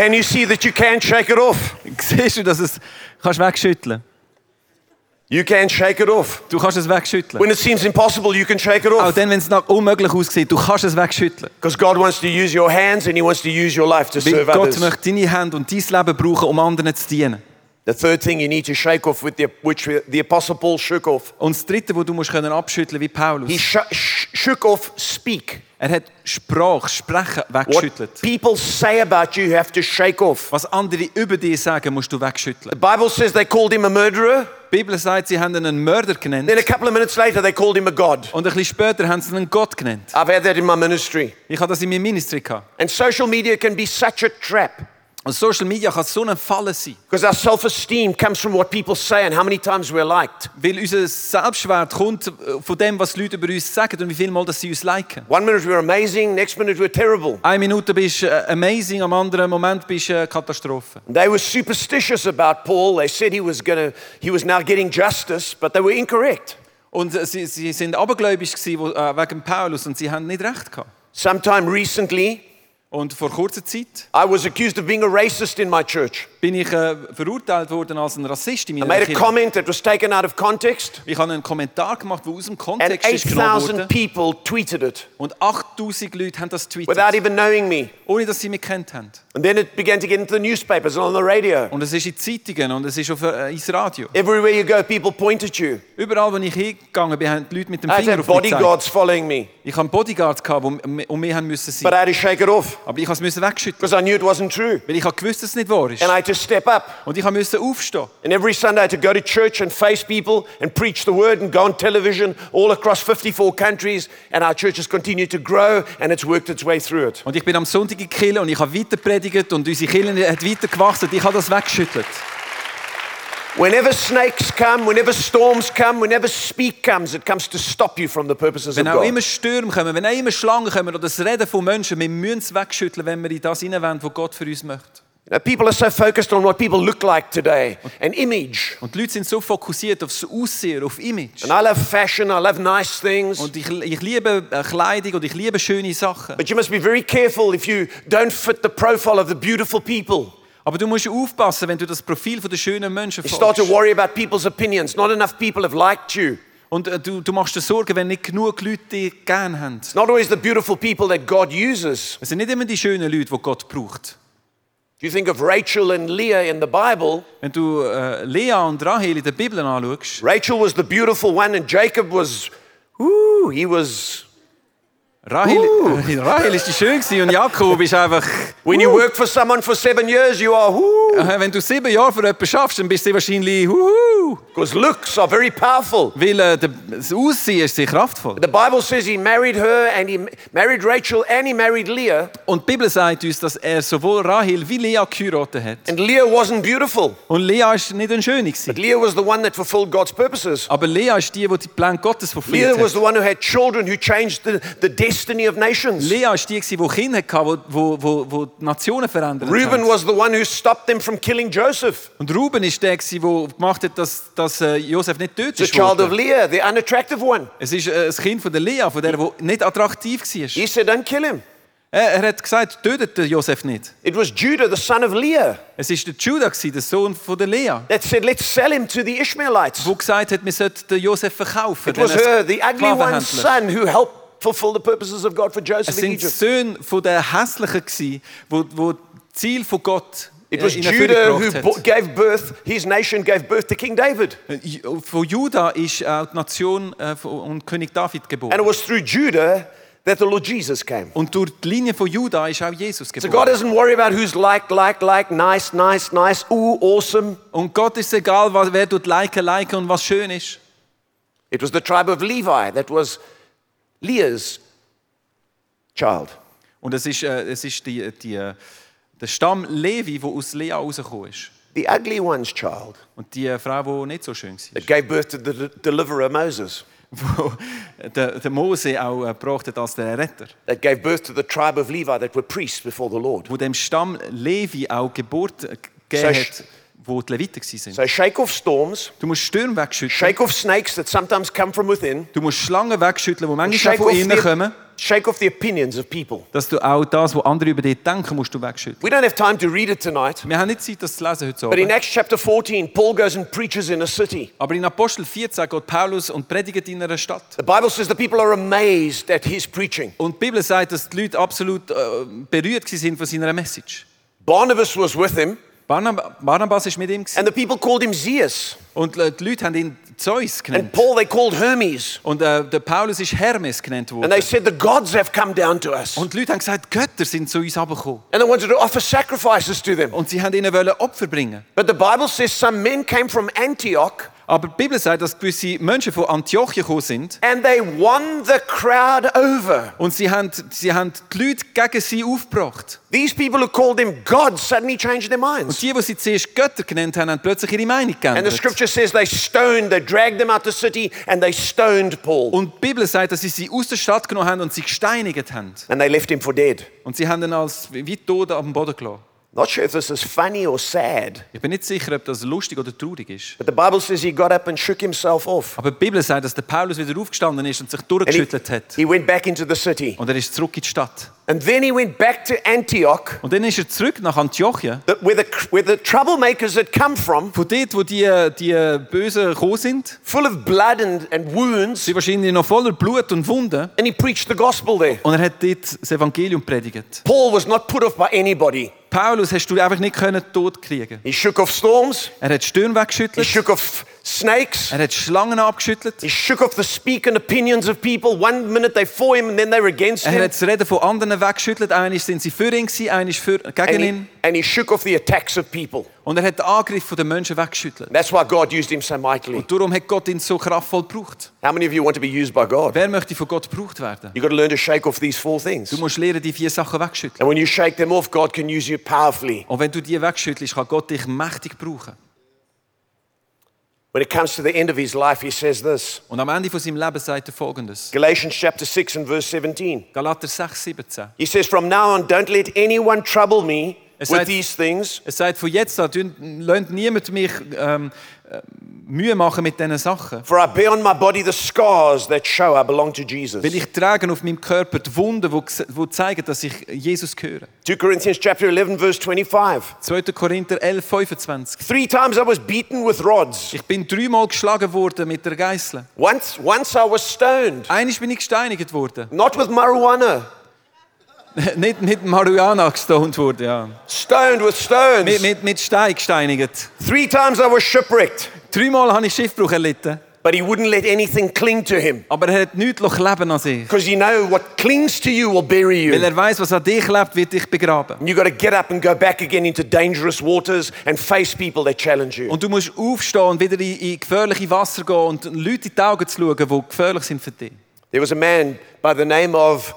Can you see that you can't shake it off? Siehst du, dass es kannst wegschütteln? You can shake it off. Du kannst es wegschütteln. When it seems impossible, you can shake it Auch off. dann, wenn es nach unmöglich aussieht, du kannst es wegschütteln. Because God wants to use your hands and He wants to use your life to Weil serve Gott others. möchte deine Hände und dein Leben brauchen, um anderen zu dienen. The third thing you need to shake off, with the, which the Apostle Paul shook off, Und das Dritte, wo du musst können abschütteln wie Paulus. he sh- sh- shook off speak. Er hat Sprache, Sprechen weggeschüttelt. What people say about you, you have to shake off. Was andere über dich sagen, musst du wegschütteln. The Bible says they called him a murderer. Die Bibel sagt, sie haben ihn einen Mörder genannt. Then a couple of minutes later, they called him a God. Und ein bisschen später haben sie ihn Gott genannt. I've had that in my ministry. Ich habe das in meinem Ministry gehabt. And social media can be such a trap Und Social Media kann so ein Falle sein. because our self esteem comes from what people say and how many times we're liked. Weil unser Selbstwert kommt von dem, was Leute über uns sagen und wie viel Mal dass sie uns liken. One minute we're amazing, next minute we're terrible. Eine Minute bist äh, eh, amazing, am anderen Moment bist äh, Katastrophe. They were superstitious about Paul. They said he was going to, he was now getting justice, but they were incorrect. Und sie, sie sind abergläubisch gewesen, äh, wegen Paulus und sie haben nicht recht gehabt. Sometime recently, Und vor kurzer Zeit I was accused of being a racist in my church. Bin ich äh, verurteilt worden als ein Rassist in I meiner made a Kirche. comment that was taken out of context, Ich habe einen Kommentar gemacht, der aus dem and Kontext ist genommen 8,000 wurde. people tweeted it Und 8000 Leute haben das without even knowing me. ohne dass sie mich kennt haben. And then it began to get into the newspapers and on the radio. Und es ist in Zeitungen und es ist auf, äh, ins Radio. Everywhere you go, people point at you. Überall, wo ich hingegangen bin, haben die Leute mit dem I Finger had auf mich gezeigt. bodyguards following me, Ich hatte Bodyguards, gehabt, die um mich haben müssen but sein. I had to shake it off Aber ich musste es wegschütteln, because I knew it wasn't true. weil ich habe gewusst, dass es nicht wahr ist. And I had to to step up. Und ich musste aufstehen. And every Sunday I had to go to church and face people and preach the word and go on television all across 54 countries. And our church has continued to grow and it's worked its way through it. Und ich bin am Sonntag in Kirche und ich habe weiter predigt und unsere Kirche hat weiter gewachsen ich habe das weggeschüttelt. Whenever snakes come, whenever storms come, whenever speak comes, it comes to stop you from the purposes of Wenn auch immer God. Stürme kommen, wenn auch immer Schlangen kommen oder das Reden von Menschen, wir müssen es wegschütteln, wenn wir in das hineinwenden, was Gott für uns möchte. You know, people are so focused on what people look like today, an image. Und die Leute sind so fokussiert auf das Aussehen, auf Image. And I love fashion, I love nice things. Und ich, ich liebe äh, Kleidung und ich liebe schöne Sachen. But you must be very careful if you don't fit the profile of the beautiful people. Aber du musst aufpassen, wenn du das Profil der schönen Menschen You start to worry about people's opinions. Not enough people have liked you. Und äh, du, du machst dir Sorgen, wenn nicht genug Leute dich gerne haben. It's not always the beautiful people that God uses. Es sind nicht immer die schönen Leute, die Gott braucht. You think of Rachel and Leah in the Bible, Wenn du äh, eh, Lea und Rahel in der Bibel anschaust, Rachel was the beautiful one and Jacob was, ooh, he was. Rahel, äh, Rahel ist die schön und Jakob ist einfach... When you work for someone for seven years, you are, ooh, Äh, Wenn du sieben Jahre für jemanden schaffst, dann bist du wahrscheinlich... Huhu, because looks are very powerful. weil äh, das Aussehen ist sehr kraftvoll. The Bible says he married her and he married Rachel and he married Leah, Und die Bibel sagt uns, dass er sowohl Rahel wie Lea geheiratet hat. and Leah wasn't beautiful. Und Lea ist nicht eine Schöne. But. Leah was the one that fulfilled God's purposes. Aber Lea ist die, die die Pläne Gottes Leah verfehlt was the hat. one who had children who changed the, the destiny of nations. Lea ist die, die Kinder hatte, die, die, die, die Nationen verändert Reuben was the one who stopped them from killing Joseph. Und Ruben ist der, der gemacht hat, dass, dass äh, Josef nicht tötet The ist. child of. Leah, the unattractive one. Es ist äh, das Kind von der Lea, von der, der nicht attraktiv war. He said, Don't kill him. Er, hat gesagt, tötet Josef nicht. It was Judah, the son of Leah, Es war der Judah, der Sohn von der Lea, that said, Let's sell him to the Ishmaelites. der gesagt hat, wir sollten Josef verkaufen. It was her, the ugly one's son, who helped fulfill the purposes of God for Joseph Es in Egypt. Söhne von der Hässlichen gewesen, wo, wo Ziel von Gott It äh, was Judah who gave birth, his nation gave birth to King David. Äh, von Juda ist auch die Nation äh, und König David And it was through Judah that the Lord Jesus came. Und durch die Linie von Juda ist auch Jesus So God doesn't worry about who's like, like, like, nice, nice, nice, ooh, awesome. Und Gott ist egal, wer tut liken, liken und was schön ist. It was the tribe of Levi that was Leah's child. Und es ist, äh, es ist die, die, der Stamm Levi, der aus Lea rausgekommen ist. The ugly one's child Und die Frau, die nicht so schön war. that gave birth to the de- deliverer Moses, Wo der, der Mose auch äh, gebraucht hat als der Retter. that gave birth to the tribe of Levi that were priests before the Lord. Wo dem Stamm Levi auch Geburt äh, gegeben So- hat, wo die Leviten waren. So shake off storms, Du musst Stürme wegschütteln. shake off snakes that sometimes come from within, Du musst Schlangen wegschütteln, die manchmal von innen kommen. shake off the opinions of people. Dass du auch das, was andere über dich denken, musst du wegschütteln. We don't have time to read it tonight, Wir haben nicht Zeit, das zu lesen heute but in Abend. Acts chapter 14, Paul goes and preaches in a city. Aber in Apostel 14 geht Paulus und predigt in einer Stadt. The Bible says the people are amazed at his preaching. Und die Bibel sagt, dass die Leute absolut äh, berührt waren von seiner Message. Barnabas was with him, Barnabas ist mit ihm and the people called him Zeus. und äh, die Leute haben ihn Zeus And. Paul they called Hermes. Und äh, der Paulus ist Hermes genannt And they said the gods have come down to us. Und die Leute haben gesagt, Götter sind zu uns herabgekommen. And they wanted to offer sacrifices to them. Und sie haben ihnen wollen Opfer bringen. But the Bible says some men came from Antioch Aber die Bibel sagt, dass gewisse Menschen von Antiochia gekommen sind. and they won the crowd over. Und sie haben, sie haben die Leute gegen sie aufgebracht. These people who called them gods suddenly changed their Und minds. die, die sie zuerst Götter genannt haben, haben plötzlich ihre Meinung And the geändert. scripture says they stoned, they dragged them out the city and they stoned Paul. Und die Bibel sagt, dass sie sie aus der Stadt genommen haben und sie gesteinigt haben. And they left him for dead. Und sie haben ihn als wie tot am Boden gelassen. Not sure if this is funny or sad, Ich bin nicht sicher, ob das lustig oder traurig ist. but the Bible says he got up and shook himself off. Aber die Bibel sagt, dass der Paulus wieder aufgestanden ist und sich And he, durchgeschüttelt hat. he went back into the city. Und er ist zurück in die Stadt. And then he went back to Antioch, Und dann ist er zurück nach Antiochia. where the, where the troublemakers had come from, Von dort, wo die, die Bösen gekommen sind, full of blood and, and wounds. sie wahrscheinlich noch voller Blut und Wunden. And he preached the gospel there. Und er hat dort das Evangelium predigt. Paul was not put off by anybody. Paulus hast du einfach nicht können tot kriegen. He shook off storms, Er hat Stirn he weggeschüttelt. shook off snakes. Er hat Schlangen abgeschüttelt. He shook off the speak and opinions of people. One minute they're for him and then they're against Er him. hat das Reden von anderen weggeschüttelt. Einmal sind sie für ihn, einmal für, And gegen he, ihn. and he shook off the attacks of people. Und er hat den Angriff der Menschen weggeschüttelt. That's why God used him so mightily. Und darum hat Gott ihn so kraftvoll gebraucht. How many of you want to be used by God? Wer möchte von Gott gebraucht werden? You've got to learn to shake off these four things. Du musst lernen, die vier Sachen wegschütteln. And when you shake them off, God can use you powerfully. Und wenn du die wegschüttelst, kann Gott dich mächtig brauchen. When it comes to the end of his life, he says this Und am Ende von seinem Leben sagt er folgendes. Galatians chapter 6 and verse 17. Galater 6, 17. He says, From now on, don't let anyone trouble me Es with these things, Es sagt von jetzt an, lasst niemand mich ähm, äh, Mühe machen mit diesen Sachen. for I bear on my body the scars that show I belong to Jesus. Weil ich trage auf meinem Körper die Wunden, die, die zeigen, dass ich Jesus gehöre. 2 Corinthians chapter 11, verse 25. 2. Korinther 11, 25. Three times I was beaten with rods. Ich bin dreimal geschlagen worden mit der Geißel. Once, once I was stoned, Einmal bin ich gesteinigt worden. not with marijuana, nicht mit Marihuana gestoned worden, ja. stoned with stones. Mit, mit, mit Stein gesteinigt. Three times I was shipwrecked, Dreimal habe ich Schiffbruch erlitten. but he wouldn't let anything cling to him. Aber er hat nichts kleben an sich. Because you know what clings to you will bury Weil you. er weiß, was an dich lebt, wird dich begraben. And you've got to get up and go back again into dangerous waters and face people that challenge you. Und du musst aufstehen und wieder in, in gefährliche Wasser gehen und Leute in die Augen zu schauen, die gefährlich sind für dich. There was a man by the name of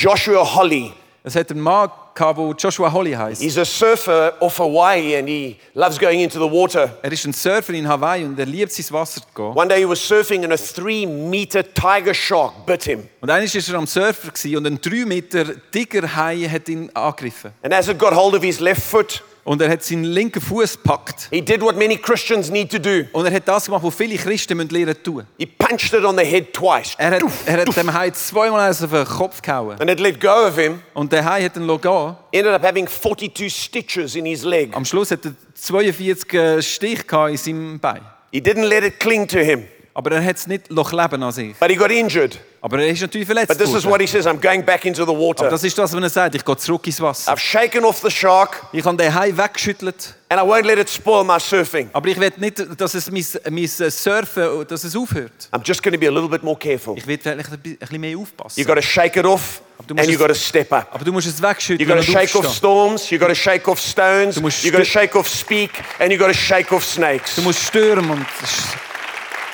Joshua Holly. Es hat einen Mann gehabt, der Joshua Holly heißt. He's a surfer off Hawaii and he loves going into the water. Er ist ein Surfer in Hawaii und er liebt ins Wasser zu gehen. One day he was surfing and a three meter tiger shark bit him. Und eines war er am Surfer gewesen und ein 3 Meter dicker Hai hat ihn angegriffen. And as it got hold of his left foot, Und er hat seinen linken Fuß gepackt. he did what many Christians need to do. Und er hat das gemacht, was viele Christen müssen lernen tun. He punched it on the head twice. Er hat, er hat dem Hai zweimal auf den Kopf gehauen. And it let go of him. Und der Hai hat ihn gehen. Ended up having 42 stitches in his leg. Am Schluss hat er 42 Stich gehabt in seinem Bein. He didn't let it cling to him, Aber er hat es nicht kleben an sich. but he got injured. Aber er ist natürlich verletzt But this is what he says I'm going back into the Aber water. das ist das, was er sagt. Ich gehe zurück ins Wasser. I've shaken off the shark Ich habe den Hai weggeschüttelt. and I won't let it spoil my surfing. Aber ich will nicht, dass es mein, mein Surfen dass es aufhört. I'm just going to be a little bit more careful. Ich will vielleicht ein bi- ein bisschen mehr aufpassen. You've got to shake it off du musst and es- got to step up. Aber du musst es wegschütteln got to shake off storms, you've got to shake off stones, Du musst you've got to shake off speak, and you've got to shake off snakes. Du musst Stürme und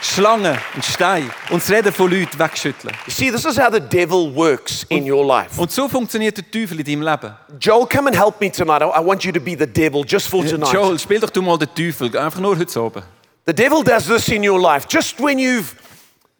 Schlangen und Steine und das Reden von Leuten wegschütteln. You see, this is how the devil works in your life. Und so funktioniert der Teufel in deinem Leben. Joel, come and help me tonight. I want you to be the devil just for tonight. Joel, spiel doch du mal den Teufel. Einfach nur heute Abend. The devil does this in your life. Just when you've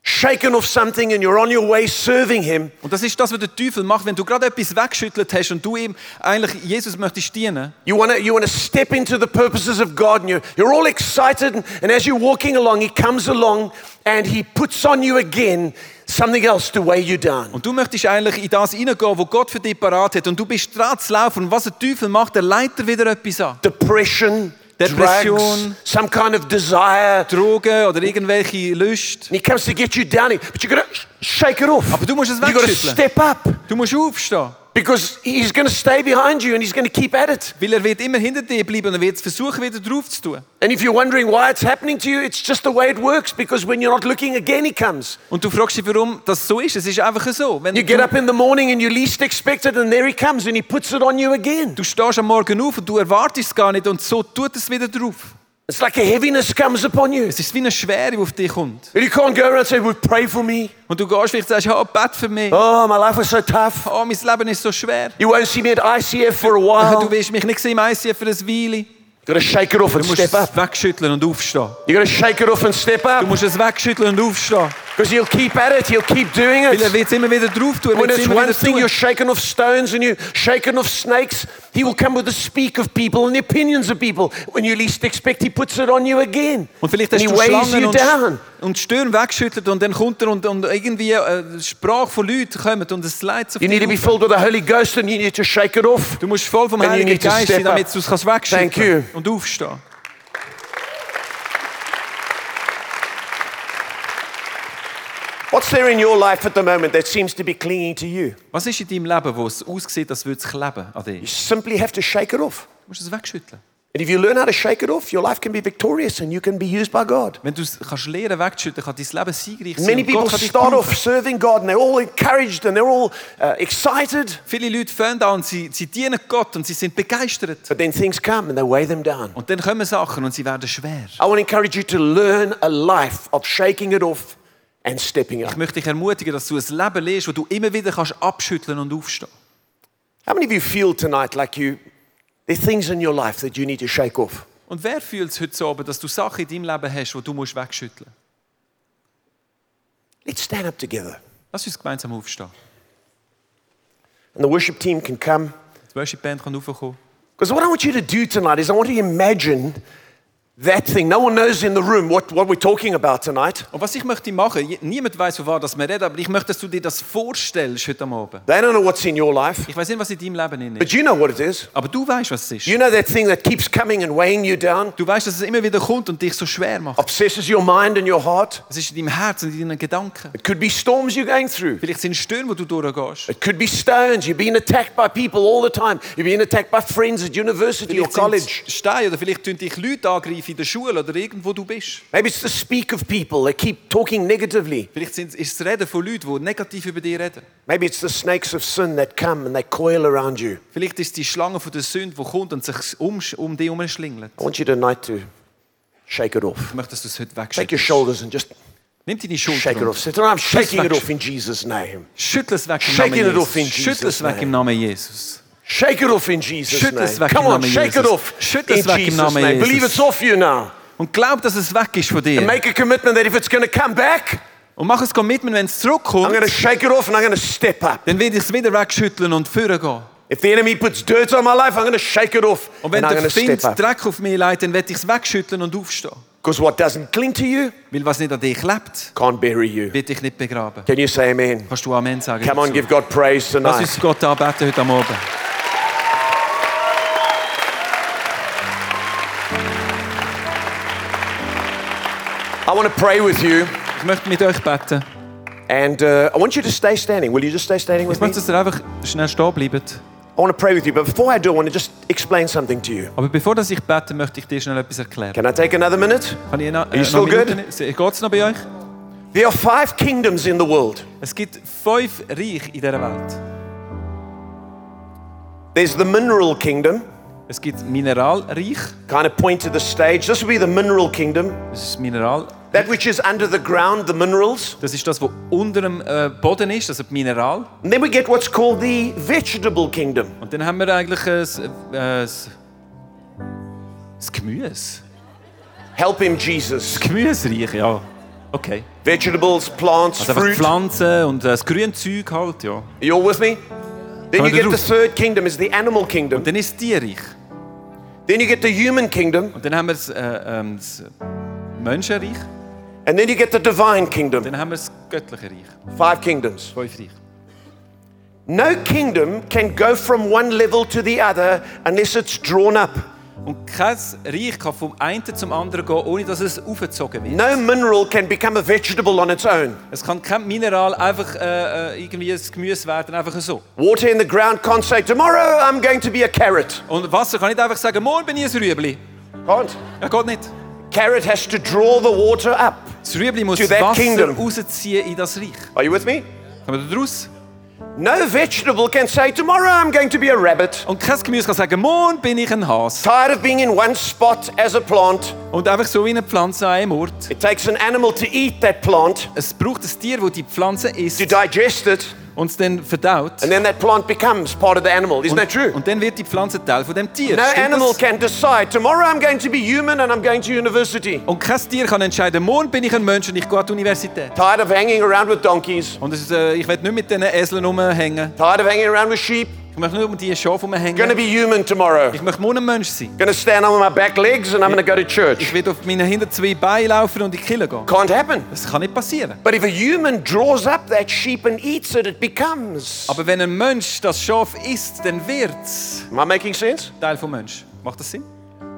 shaken off something and you're on your way serving him, Und das ist das, was der Teufel macht. Wenn du gerade etwas weggeschüttelt hast und du ihm eigentlich Jesus möchtest dienen, you want to you wanna step into the purposes of God and you're, you're all excited. And, as you're walking along, he comes along and he puts on you again something else to weigh you down. und du möchtest eigentlich in das hineingehen, wo Gott für dich parat hat, und du bist dran zu laufen, und was der Teufel macht, er leitet wieder etwas an. Depression, Depression. drugs, some kind of desire. Drogen oder irgendwelche Lust. And he comes to get you down, but you've got to shake it off. Aber du musst es You've got to wegschütteln. step up Du musst aufstehen. Because he's going to stay behind you and he's going to keep at it. Weil er wird immer hinter dir bleiben und er wird versuchen, wieder drauf zu tun. And if you're wondering why it's happening to you, it's just the way it works because when you're not looking again, he comes. Und du fragst dich, warum das so ist. Es ist einfach so. Wenn You get up in the morning and you least expect it, and there he comes and he puts it on you again. du stehst am Morgen auf und du erwartest es gar nicht und so tut es wieder drauf. It's like a heaviness comes upon you. Es ist wie eine Schwere, die auf dich kommt. And you can't go around and say, well, pray for me. Und du gehst vielleicht und sagst, oh, bett für mich. Oh, my life was so tough. Oh, mein Leben ist so schwer. You won't see me at ICF for a while. Du willst mich nicht sehen im ICF für ein Weile. You've got to shake it off and step up. wegschütteln und aufstehen. You've got to shake it off and step up. Du musst es wegschütteln und aufstehen. because he'll keep at it. He'll keep doing Weil er it. wird immer wieder drauf tun. Er When it's one thing you're shaking off stones and you're shaking off snakes, he will come with the speak of people and the opinions of people. When you least expect, he puts it on you again. Und vielleicht and hast he du weighs you down. Und Stürme weggeschüttelt und dann kommt er und, und irgendwie äh, Sprache von Leuten kommt und es leitet auf You need to be filled with the Holy Ghost and you need to shake it off. Du musst voll vom And Heiligen Geist sein, damit du es kannst wegschütteln und aufstehen. What's there in your life at the moment that seems to be clinging to you? Was ist in deinem Leben, wo es aussieht, als würde es kleben an dir? You Du simply have to shake it off. musst es wegschütteln. And if you learn how to shake it off, your life can be victorious and you can be used by God. Wenn du es kannst lernen wegzuschütten, kann dein Leben siegreich sein. Many people start off serving God and they're all encouraged and they're all uh, excited, Viele Leute fangen an und sie, sie dienen Gott und sie sind begeistert. but then things come and they weigh them down. Und dann kommen Sachen und sie werden schwer. I want to encourage you to learn a life of shaking it off and stepping up. Ich möchte dich ermutigen, dass du ein Leben lebst, wo du immer wieder kannst abschütteln und aufstehen. How many of you feel tonight like you, there are things in your life that you need to shake off? Und wer fühlt es heute Abend, dass du Sachen in deinem Leben hast, die du musst wegschütteln musst? Let's stand up together. Lass uns gemeinsam aufstehen. And the worship team can come. Die Worship Band kann raufkommen. Because what I want you to do tonight is I want you to imagine that thing. No one knows in the room what, what we're talking about tonight. Und was ich möchte machen, niemand weiß, von was wir reden, aber ich möchte, dass du dir das vorstellst heute Abend. They don't know what's in your life, Ich weiß nicht, was in deinem Leben drin but ist. you know what it is. Aber du weißt, was es ist. You know that thing that keeps coming and weighing you down, Du weißt, dass es immer wieder kommt und dich so schwer macht. obsesses your mind and your heart. Es ist in deinem Herzen, in deinen Gedanken. It could be storms you're going through. Vielleicht sind Stürme, wo du durchgehst. It could be stones. You're being attacked by people all the time. You're being attacked by friends at university or Vielleicht sind college. Steine oder vielleicht tun dich Leute angreifen in der Schule oder irgendwo du bist. Maybe it's the speak of people. They keep talking negatively. Vielleicht sind, ist es Reden von Leuten, die negativ über dich reden. Maybe it's the snakes of sin that come and they coil around you. Vielleicht ist die Schlange von der Sünde, die kommt und sich um, um dich herumschlingelt. I want you tonight to shake it off. Ich möchte, dass du es heute Take your wegschüttelst. shoulders and just Nimm deine shake it off. Say, "Tonight I'm shaking it off in Jesus' name. Schüttel es weg im Namen Jesus. Schüttel es weg im name. Namen Jesus. Shake it off in Jesus' Schüttel es name. weg im Come on, Namen shake it Jesus. off Schüttel in es weg im Jesus' Namen name. Jesus. Believe it's off you now. Und glaub, dass es weg ist von dir. And make a commitment that if it's going to come back, Und mach ein Commitment, wenn es I'm zurückkommt, going to shake it off and I'm going to step up. dann werde ich es wieder wegschütteln und führen gehen. If the enemy puts dirt on my life, I'm going to shake it off Und wenn and I'm der going to Find step up. Dreck auf mich leitet, dann werde ich es wegschütteln und aufstehen. Because what doesn't cling to you Weil was nicht an dich lebt, can't bury you. wird dich nicht begraben. Can you say amen? Kannst du Amen sagen? Come on, dazu? give God praise Lass tonight. uns Gott anbeten heute Abend. I want to pray with you, Ich möchte mit euch beten. and uh, I want you to stay standing. Will you just stay standing with Ich me? möchte, dass ihr einfach schnell stehen bleibt. I want to pray with you, but before I do, I want to just explain something to you. Aber bevor dass ich bete, möchte ich dir schnell etwas erklären. Can I take another minute? Kann ich noch, you äh, still good? Minuten? Geht es noch bei euch? There are five kingdoms in the world. Es gibt fünf Reiche in dieser Welt. There's the mineral kingdom. Es gibt Mineralreich, Kind of point to the stage. This will be the mineral kingdom. das ist das Mineral. That which is under the ground, the minerals. Das ist das, was unter dem äh, Boden ist, also das Mineral. And then we get what's called the vegetable kingdom. Und dann haben wir eigentlich ein, äh, ein Gemüse. Help him, Jesus. Das Gemüsereich, ja. Okay. Vegetables, plants, Also fruit. Pflanzen und äh, das Grünzeug halt, ja. You all with me? Then you get the third kingdom, is the animal kingdom. Und dann ist das Tierreich. Then you get the human kingdom. Und dann haben wir das, äh, eh, ähm, das Menschenreich. And then you get the divine kingdom. Dann haben wir das göttliche Reich. Five kingdoms. Fünf Reich. No kingdom can go from one level to the other unless it's drawn up. Und kein Reich kann vom einen zum anderen gehen, ohne dass es aufgezogen wird. No mineral can become a vegetable on its own. Es kann kein Mineral einfach äh, äh, irgendwie ein Gemüse werden, einfach so. Water in the ground can't say, Tomorrow I'm going to be a carrot. Und Wasser kann nicht einfach sagen, morgen bin ich ein Rüebli. Can't. Ja, geht nicht. Carrot has to draw the water up. Das Rüebli muss To that Wasser kingdom. rausziehen in das Reich. Are you with me? Kommen wir da raus? No vegetable can say, Tomorrow I'm going to be a rabbit. Und kein Gemüse kann sagen, morgen bin ich ein Hase. Tired of being in one spot as a plant. Und einfach so wie eine Pflanze an einem Ort. It takes an animal to eat that plant, Es braucht ein Tier, das die Pflanze isst to digest it, und es dann verdaut. and then that plant becomes part of the animal. Isn't that true? Und dann wird die Pflanze Teil von dem Tier. No animal das? can decide, tomorrow I'm going to be human and I'm going to university. Und kein Tier kann entscheiden, morgen bin ich ein Mensch und ich gehe an die Universität. Tired of hanging around with donkeys. Und ist, äh, ich will nicht mit diesen Eseln rumhängen. Tired of hanging around with sheep. Ich möchte nicht um die Going to rumhängen. be human tomorrow. Ich möchte morgen ein Mensch sein. To stand on my back legs and I'm to go to Ich church. will auf meine hinter zwei Beine laufen und in die Kille gehen. Can't happen. Das kann nicht passieren. But if a human draws up that sheep and eats it, it becomes. Aber wenn ein Mensch das Schaf isst, dann wird es Am I making sense? Teil vom Mensch. Macht das Sinn?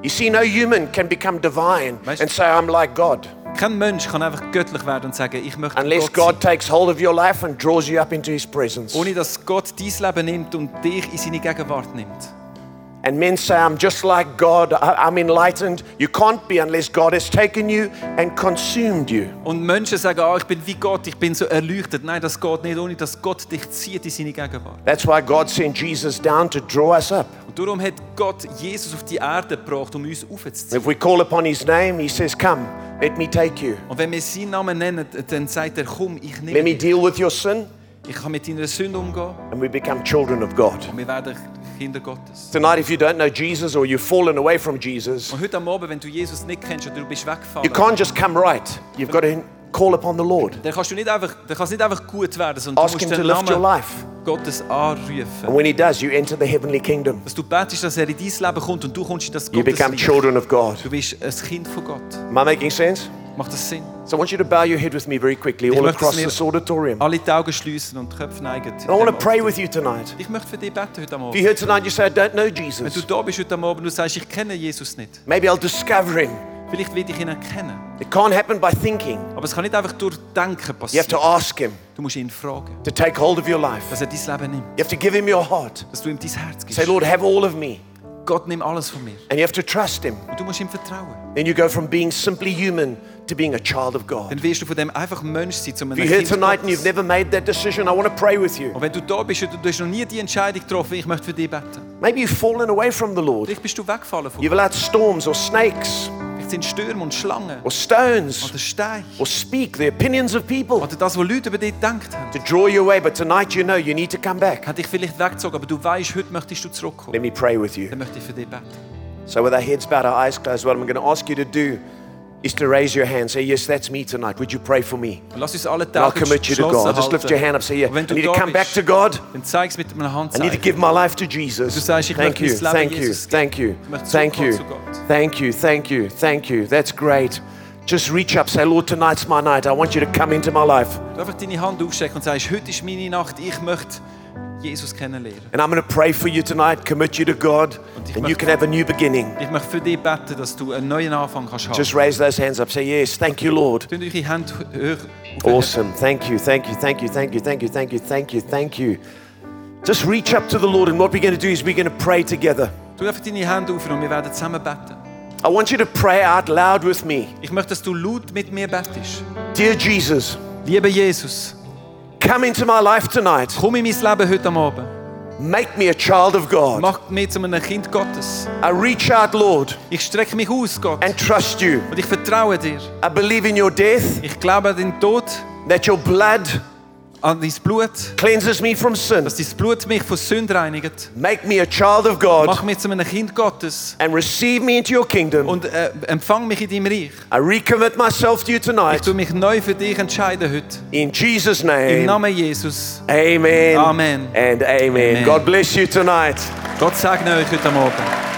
You see, no human can become divine Weißt- and say, I'm like God, Kein Mensch kann einfach göttlich werden und sagen, ich möchte unless Gott sein. God takes hold of your life and draws you up into His presence. Ohne dass Gott dein Leben nimmt und dich in seine Gegenwart nimmt. And men say, I'm just like God, I'm enlightened. You can't be unless God has taken you and consumed you. Und Menschen sagen, ah, ich bin wie Gott, ich bin so erleuchtet. Nein, das geht nicht, ohne dass Gott dich zieht in seine Gegenwart. That's why God sent Jesus down to draw us up. Und darum hat Gott Jesus auf die Erde gebracht, um uns aufzuziehen. If we call upon his name, he says, Come, let me take you. Und wenn wir seinen Namen nennen, dann sagt er, komm, ich nehme Let me dich. deal with your sin, Ich kann mit deiner Sünde umgehen and we become children of God. und wir werden Kinder Gottes. Tonight, if you don't know Jesus or you've fallen away from Jesus, Und heute am Abend, wenn du Jesus nicht kennst oder du bist you weggefallen, can't just come right. You've got to call upon the Lord. dann kannst du nicht einfach, dann kann es nicht einfach gut werden, sondern Ask him musst to den lift your Namen life. Gottes And when he does, you enter the heavenly kingdom. Dass du betest, dass er in dein Leben kommt und du kommst in das You become Gottesreich. children of God. Du bist ein Kind von Gott. Am I making sense? Macht das Sinn? So I want you to bow your head with me very quickly, all across this auditorium. Alle die Augen schließen und Köpfe neigen. I want to pray with you tonight. Ich möchte für dich beten heute am If you're here tonight, you say, I don't know Jesus. Wenn du da bist heute Abend und du sagst, ich kenne Jesus nicht. Maybe I'll discover him. Vielleicht will ich ihn erkennen. It can't happen by thinking. Aber es kann nicht einfach durch Denken You have to ask him Du musst ihn fragen, to take hold of your life. dass er dein Leben nimmt. You have to give him your heart. Dass du ihm dein Herz Say. Lord, have all of me. Gott, nimm alles von mir. And you have to trust him. Und du musst ihm vertrauen. Then you go from being simply human to being a child of God. Dann wirst du von dem einfach Mensch sein, zu einem If you're here tonight and you've never made that decision, I want to pray with you. Und wenn du da bist und du hast noch nie die Entscheidung getroffen, ich möchte für dich beten. Maybe you've fallen away from the Lord. Vielleicht bist du weggefallen von You've allowed storms or snakes Vielleicht sind Stürme und Schlangen or stones oder Steine or speak the opinions of people oder das, was Leute über dich gedacht haben, to draw you away. But tonight you know you need to come back. hat dich vielleicht weggezogen, aber du weißt, heute möchtest du zurückkommen. Let me pray with you. Dann möchte ich für dich beten. So, with our heads bowed, our eyes closed, what I'm going to ask you to do is to raise your hand. Say, Yes, that's me tonight. Would you pray for me? Lass uns alle And I'll commit you to God. Just lift your hand up. Say, Yeah, I need to come back to God. dann zeig es mit einer I need to give my life to Jesus. Du sagst, ich Thank you, thank you, thank you, thank you, zurückkommen zu Gott. thank you, thank you, thank you. That's great. Just reach up, say, Lord, tonight's my night. I want you to come into my life. Einfach deine Hand und sagst, heute ist meine Nacht, ich möchte Jesus kennenlernen. And I'm going to pray for you tonight, commit you to God, and you can have a new beginning. Ich möchte für dich beten, dass du einen neuen Anfang kannst haben. Just raise those hands up. Say, Yes, thank you, Lord. Tun eure Hände hoch. Awesome. Thank you, thank you, thank you, thank you, thank you, thank you, thank you, thank you. Just reach up to the Lord, and what we're going to do is we're going to pray together. Tu einfach deine Hände auf und wir werden zusammen beten. I want you to pray out loud with me. Ich möchte, dass du laut mit mir betest. Dear Jesus, Lieber Jesus, come into my life tonight. komm in mein Leben heute Abend. Make me a child of God. Mach mich zu einem Kind Gottes. I reach out, Lord, Ich strecke mich aus, Gott. and trust you. Und ich vertraue dir. I believe in your death, Ich glaube an deinen Tod, that your blood an dein Blut, cleanses me from sin. dass dein Blut mich von Sünde reinigt. Make me a child of God Mach mich zu einem Kind Gottes and receive me into your kingdom. und äh, empfang mich in deinem Reich. I recommit myself to you Ich tonight. tue mich neu für dich entscheiden heute. In Jesus' Im name. Namen Jesus. Amen. Amen. And amen. Amen. God bless you tonight. Gott segne euch heute Abend.